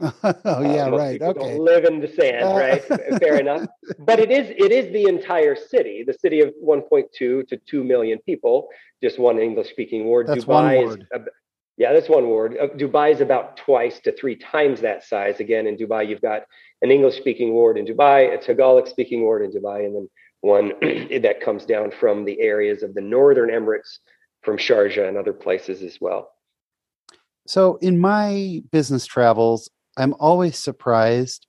[LAUGHS] oh yeah, uh, right. Okay. live in the sand, uh. right? [LAUGHS] Fair enough. But it is it is the entire city, the city of 1.2 to 2 million people, just one English speaking ward. That's Dubai one ward. is yeah, that's one word. Uh, Dubai is about twice to three times that size. Again, in Dubai, you've got an English speaking ward in Dubai, a Tagalog speaking ward in Dubai, and then one [CLEARS THROAT] that comes down from the areas of the Northern Emirates, from Sharjah and other places as well. So, in my business travels, I'm always surprised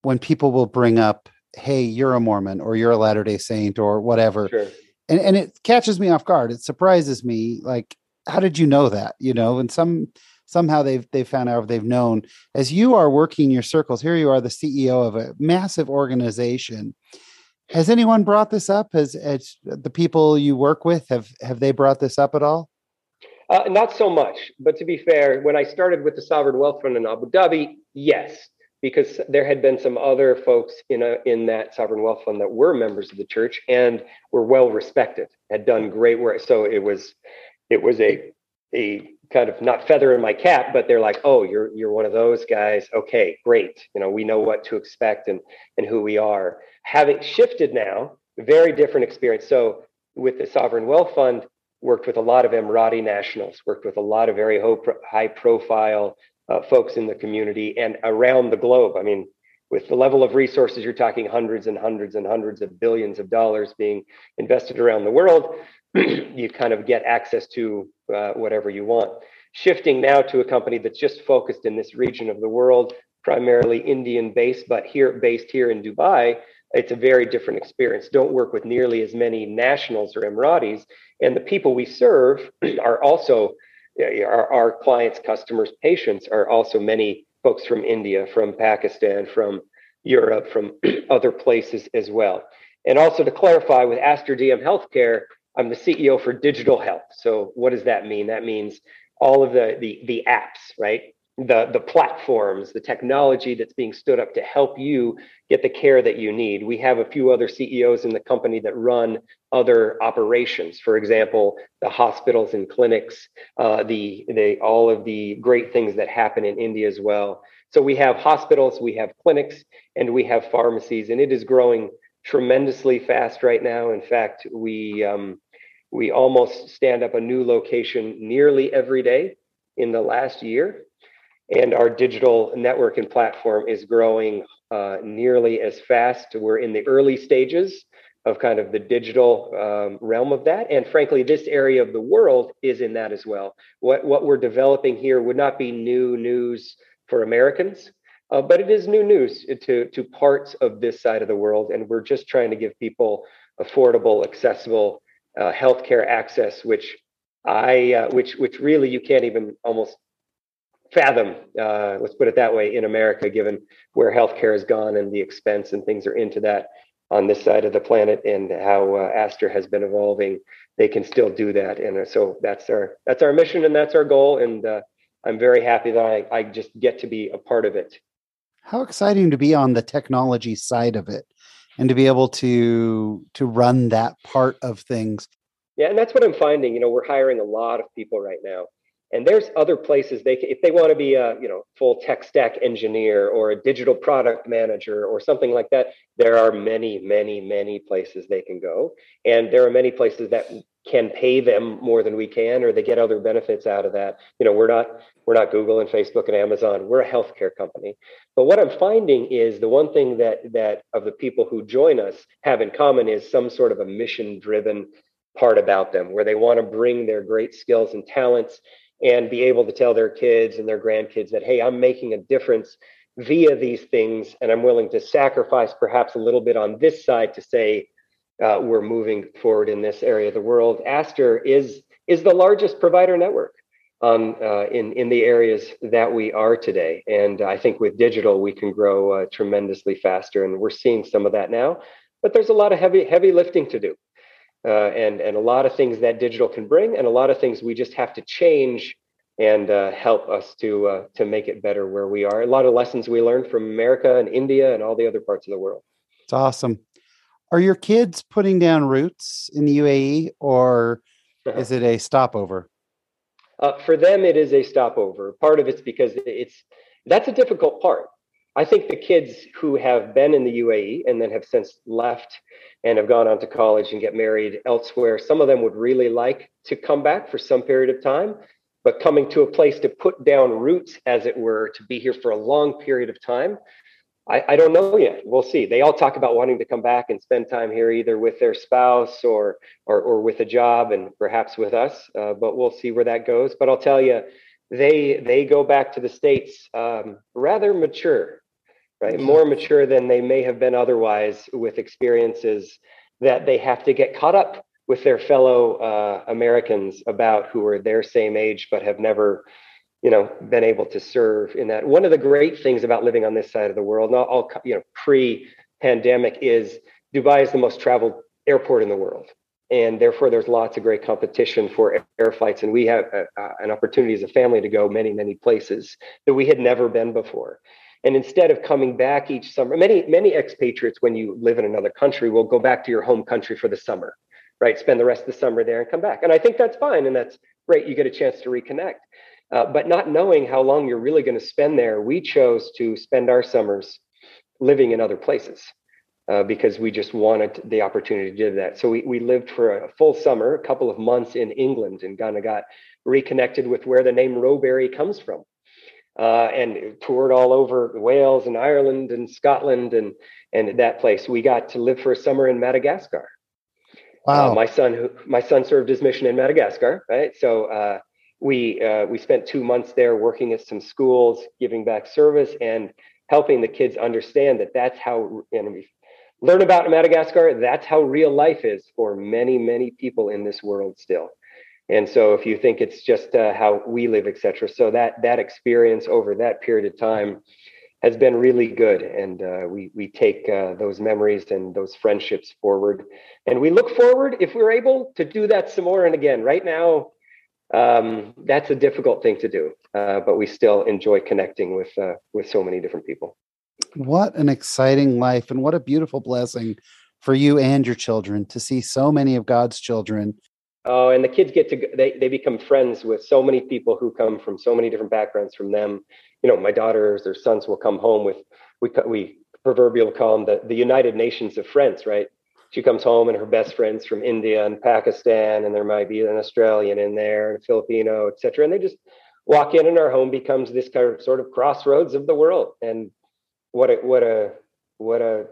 when people will bring up, hey, you're a Mormon or you're a Latter day Saint or whatever. Sure. And, and it catches me off guard. It surprises me. Like, how did you know that you know and some somehow they've they found out they've known. As you are working your circles here you are the ceo of a massive organization. Has anyone brought this up? Has, has the people you work with have have they brought this up at all? Uh, not so much but to be fair when i started with the sovereign wealth fund in abu dhabi yes because there had been some other folks in a in that sovereign wealth fund that were members of the church and were well respected had done great work. So it was it was a a kind of not feather in my cap, but they're like, oh, you're you're one of those guys. Okay, great. You know, we know what to expect and and who we are. Having shifted now, very different experience. So with the sovereign wealth fund, worked with a lot of Emirati nationals, worked with a lot of very high profile uh, folks in the community and around the globe. I mean, with the level of resources, you're talking hundreds and hundreds and hundreds of billions of dollars being invested around the world. [CLEARS THROAT] you kind of get access to uh, whatever you want. Shifting now to a company that's just focused in this region of the world, primarily Indian based, but here based here in Dubai, it's a very different experience. Don't work with nearly as many nationals or Emiratis, and the people we serve [CLEARS THROAT] are also our, our clients, customers, patients are also many folks from India, from Pakistan, from Europe, from [CLEARS THROAT] other places as well. And also to clarify, with Aster Healthcare, I'm the CEO for digital health. So what does that mean? That means all of the the, the apps, right? The the platforms, the technology that's being stood up to help you get the care that you need. We have a few other CEOs in the company that run other operations. For example, the hospitals and clinics, uh, the the all of the great things that happen in India as well. So we have hospitals, we have clinics, and we have pharmacies, and it is growing tremendously fast right now. In fact, we um, we almost stand up a new location nearly every day in the last year. and our digital network and platform is growing uh, nearly as fast. We're in the early stages of kind of the digital um, realm of that. And frankly, this area of the world is in that as well. What, what we're developing here would not be new news for Americans, uh, but it is new news to, to parts of this side of the world. And we're just trying to give people affordable, accessible uh, healthcare access, which I, uh, which, which really you can't even almost fathom, uh, let's put it that way, in America, given where healthcare has gone and the expense and things are into that on this side of the planet and how uh, has been evolving, they can still do that. And uh, so that's our that's our mission and that's our goal. And uh, I'm very happy that I, I just get to be a part of it. How exciting to be on the technology side of it and to be able to to run that part of things. Yeah, and that's what I'm finding. You know, we're hiring a lot of people right now and there's other places they if they want to be a you know full tech stack engineer or a digital product manager or something like that there are many many many places they can go and there are many places that can pay them more than we can or they get other benefits out of that. You know we're not we're not google and facebook and amazon. We're a healthcare company. But what i'm finding is the one thing that that of the people who join us have in common is some sort of a mission driven part about them where they want to bring their great skills and talents and be able to tell their kids and their grandkids that, hey, I'm making a difference via these things, and I'm willing to sacrifice perhaps a little bit on this side to say uh, we're moving forward in this area of the world. Aster is is the largest provider network um, uh, in in the areas that we are today, and I think with digital we can grow uh, tremendously faster, and we're seeing some of that now. But there's a lot of heavy heavy lifting to do uh, and and a lot of things that digital can bring, and a lot of things we just have to change and uh, help us to uh, to make it better where we are. A lot of lessons we learned from America and India and all the other parts of the world. It's awesome. Are your kids putting down roots in the UAE, or uh-huh. is it a stopover? Uh, for them, it is a stopover. Part of it's because it's that's a difficult part. I think the kids who have been in the UAE and then have since left and have gone on to college and get married elsewhere, some of them would really like to come back for some period of time. But coming to a place to put down roots, as it were, to be here for a long period of time, I, I don't know yet. We'll see. They all talk about wanting to come back and spend time here, either with their spouse or or, or with a job, and perhaps with us. Uh, but we'll see where that goes. But I'll tell you, they they go back to the states um, rather mature right? More mature than they may have been otherwise with experiences that they have to get caught up with their fellow uh, Americans about who are their same age but have never, you know, been able to serve in that. One of the great things about living on this side of the world, not all, you know, pre-pandemic, is Dubai is the most traveled airport in the world. And therefore, there's lots of great competition for air flights. And we have uh, uh an opportunity as a family to go many, many places that we had never been before. And instead of coming back each summer, many, many expatriates, when you live in another country, will go back to your home country for the summer, right? Spend the rest of the summer there and come back. And I think that's fine. And that's great. You get a chance to reconnect. Uh, but not knowing how long you're really going to spend there, we chose to spend our summers living in other places uh, because we just wanted the opportunity to do that. So we, we lived for a full summer, a couple of months in England, and kind of got reconnected with where the name Rowberry comes from uh, and toured all over Wales and Ireland and Scotland and and that place. We got to live for a summer in Madagascar. Uh, wow. My son, my son served his mission in Madagascar, right? So uh, we uh, we spent two months there working at some schools, giving back service, and helping the kids understand that that's how and we learn about Madagascar. That's how real life is for many many people in this world still. And so if you think it's just uh, how we live, et cetera, so that that experience over that period of time has been really good. And uh, we, we take uh, those memories and those friendships forward. And we look forward, if we're able, to do that some more. And again, right now, um, that's a difficult thing to do, uh, but we still enjoy connecting with uh, with so many different people. What an exciting life, and what a beautiful blessing for you and your children to see so many of God's children Oh, and the kids get to they they become friends with so many people who come from so many different backgrounds from them. You know, my daughters, their sons will come home with we we proverbial call them the the United Nations of friends, right? She comes home and her best friends from India and Pakistan, and there might be an Australian in there and a Filipino, etc. And they just walk in and our home becomes this kind of sort of crossroads of the world. And what a, what a, what a,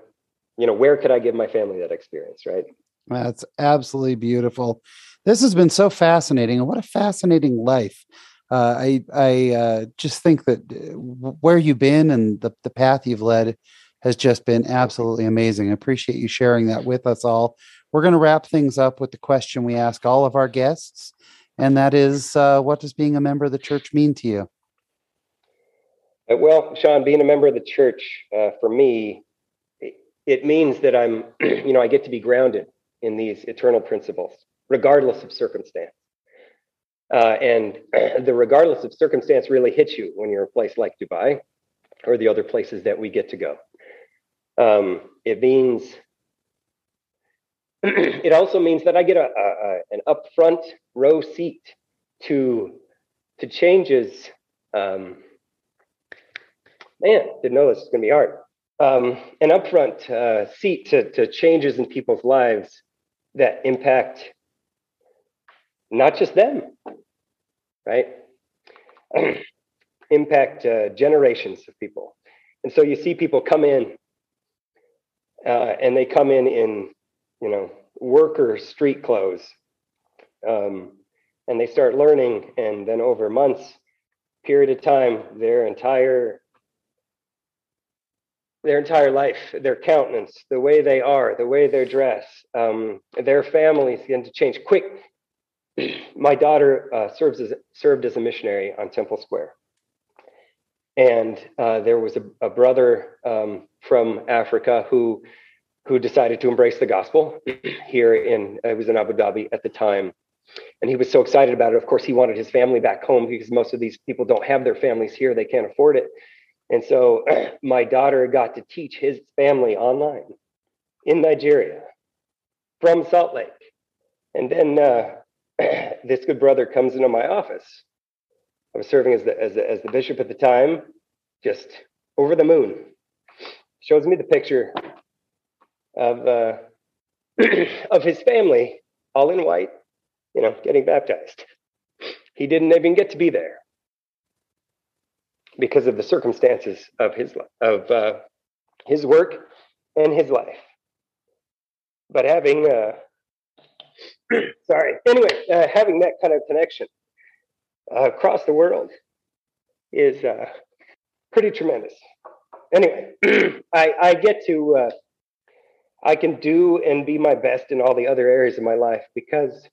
you know, where could I give my family that experience? Right. That's absolutely beautiful. This has been so fascinating. And what a fascinating life. Uh, I I uh, just think that uh, where you've been and the, the path you've led has just been absolutely amazing. I appreciate you sharing that with us all. We're going to wrap things up with the question we ask all of our guests, and that is, uh, what does being a member of the church mean to you? Uh, well, Sean, being a member of the church uh, for me, it, it means that I'm, [CLEARS THROAT] you know, I get to be grounded in these eternal principles, regardless of circumstance. Uh, and [CLEARS THROAT] the regardless of circumstance really hits you when you're a place like Dubai or the other places that we get to go. Um, it means [CLEARS THROAT] it also means that I get a, a, an upfront row seat to to changes. Um, man, didn't know this was going to be hard. Um, an upfront uh, seat to, to changes in people's lives that impact not just them, right? [CLEARS THROAT] impact uh, generations of people. And so you see people come in uh, and they come in in you know worker street clothes. Um, and they start learning and then over months period of time their entire their entire life their countenance the way they are the way they dress um, their families begin to change quick. [CLEARS THROAT] My daughter uh, serves as served as a missionary on temple square and uh, there was a, a brother um, from Africa who who decided to embrace the gospel here in I was in Abu Dhabi at the time. And he was so excited about it. Of course, he wanted his family back home because most of these people don't have their families here. They can't afford it. And so [CLEARS THROAT] my daughter got to teach his family online in Nigeria from Salt Lake. And then uh, [CLEARS THROAT] this good brother comes into my office. I was serving as the, as the, as the bishop at the time, just over the moon. Shows me the picture of uh, [CLEARS THROAT] of his family, all in white, you know, getting baptized. He didn't even get to be there because of the circumstances of his of uh, his work and his life. But having, uh, [CLEARS THROAT] sorry, anyway, uh, having that kind of connection uh, across the world is uh, pretty tremendous. Anyway, [CLEARS THROAT] I, I get to uh, I can do and be my best in all the other areas of my life because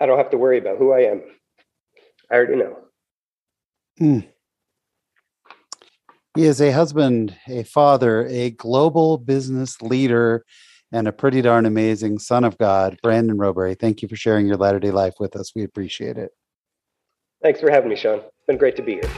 I don't have to worry about who I am. I already know. Mm. He is a husband, a father, a global business leader, and a pretty darn amazing son of God. Brandon Rowberry, thank you for sharing your Latter day life with us. We appreciate it. Thanks for having me, Sean. It's been great to be here.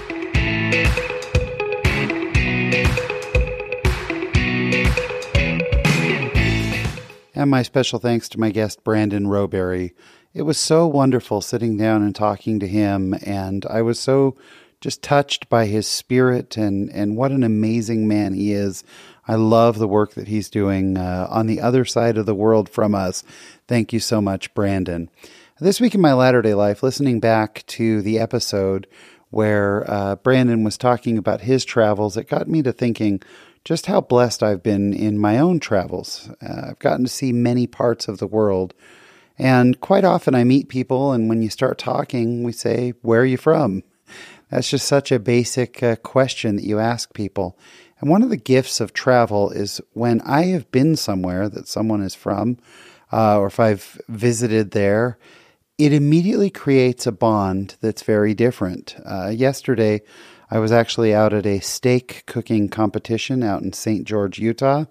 And my special thanks to my guest, Brandon Rowberry. It was so wonderful sitting down and talking to him, and I was so just touched by his spirit and, and what an amazing man he is. I love the work that he's doing uh, on the other side of the world from us. Thank you so much, Brandon. This week in my Latter day Life, listening back to the episode where uh, Brandon was talking about his travels, it got me to thinking just how blessed I've been in my own travels. Uh, I've gotten to see many parts of the world. And quite often I meet people, and when you start talking, we say, Where are you from? That's just such a basic uh, question that you ask people. And one of the gifts of travel is when I have been somewhere that someone is from, uh, or if I've visited there, it immediately creates a bond that's very different. Uh, yesterday, I was actually out at a steak cooking competition out in St. George, Utah.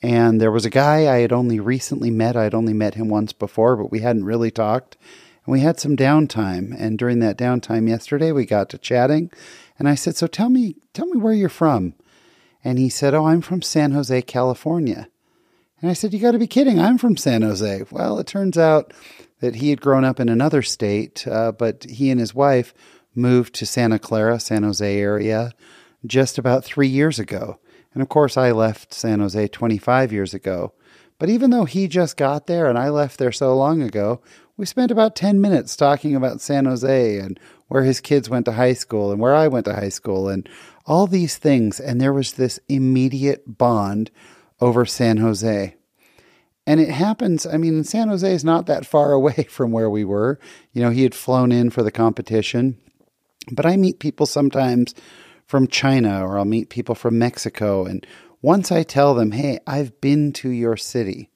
And there was a guy I had only recently met. I had only met him once before, but we hadn't really talked. And we had some downtime. And during that downtime yesterday, we got to chatting. And I said, So tell me, tell me where you're from. And he said, Oh, I'm from San Jose, California. And I said, You got to be kidding. I'm from San Jose. Well, it turns out that he had grown up in another state, uh, but he and his wife moved to Santa Clara, San Jose area just about three years ago. And of course, I left San Jose 25 years ago. But even though he just got there and I left there so long ago, we spent about 10 minutes talking about San Jose and where his kids went to high school and where I went to high school and all these things. And there was this immediate bond over San Jose. And it happens, I mean, San Jose is not that far [LAUGHS] away from where we were. You know, he had flown in for the competition. But I meet people sometimes from China or I'll meet people from Mexico. And once I tell them, hey, I've been to your city,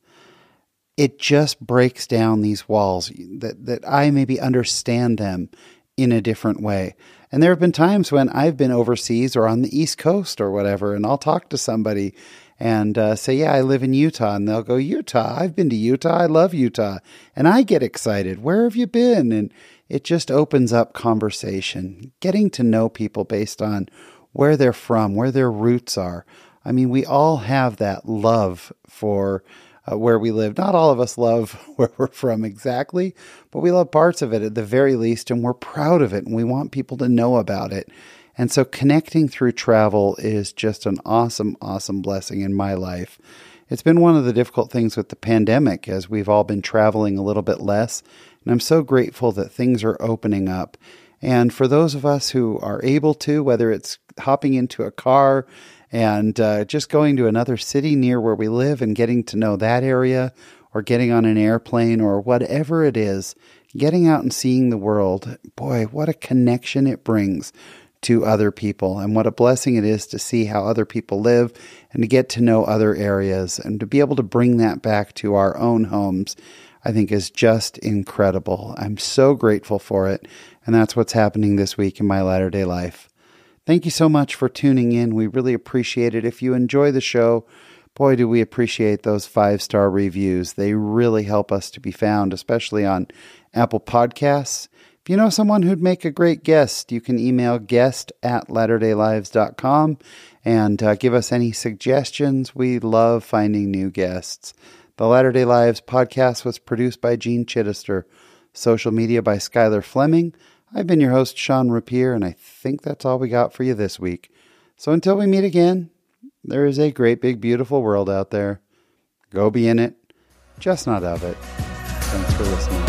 it just breaks down these walls that, that I maybe understand them in a different way. And there have been times when I've been overseas or on the East Coast or whatever, and I'll talk to somebody and uh, say, Yeah, I live in Utah. And they'll go, Utah, I've been to Utah. I love Utah. And I get excited. Where have you been? And it just opens up conversation, getting to know people based on where they're from, where their roots are. I mean, we all have that love for uh, where we live. Not all of us love [LAUGHS] where we're from exactly, but we love parts of it at the very least, and we're proud of it, and we want people to know about it. And so, connecting through travel is just an awesome, awesome blessing in my life. It's been one of the difficult things with the pandemic as we've all been traveling a little bit less. And I'm so grateful that things are opening up. And for those of us who are able to, whether it's hopping into a car and uh, just going to another city near where we live and getting to know that area, or getting on an airplane, or whatever it is, getting out and seeing the world, boy, what a connection it brings to other people, and what a blessing it is to see how other people live and to get to know other areas and to be able to bring that back to our own homes. I think is just incredible. I'm so grateful for it. And that's what's happening this week in my latter day life. Thank you so much for tuning in. We really appreciate it. If you enjoy the show, boy, do we appreciate those five star reviews. They really help us to be found, especially on Apple Podcasts. If you know someone who'd make a great guest, you can email guest at latterdaylives.com and uh, give us any suggestions. We love finding new guests. The Latter day Lives podcast was produced by Gene Chittister, social media by Skylar Fleming. I've been your host, Sean Rapier, and I think that's all we got for you this week. So until we meet again, there is a great, big, beautiful world out there. Go be in it, just not of it. Thanks for listening.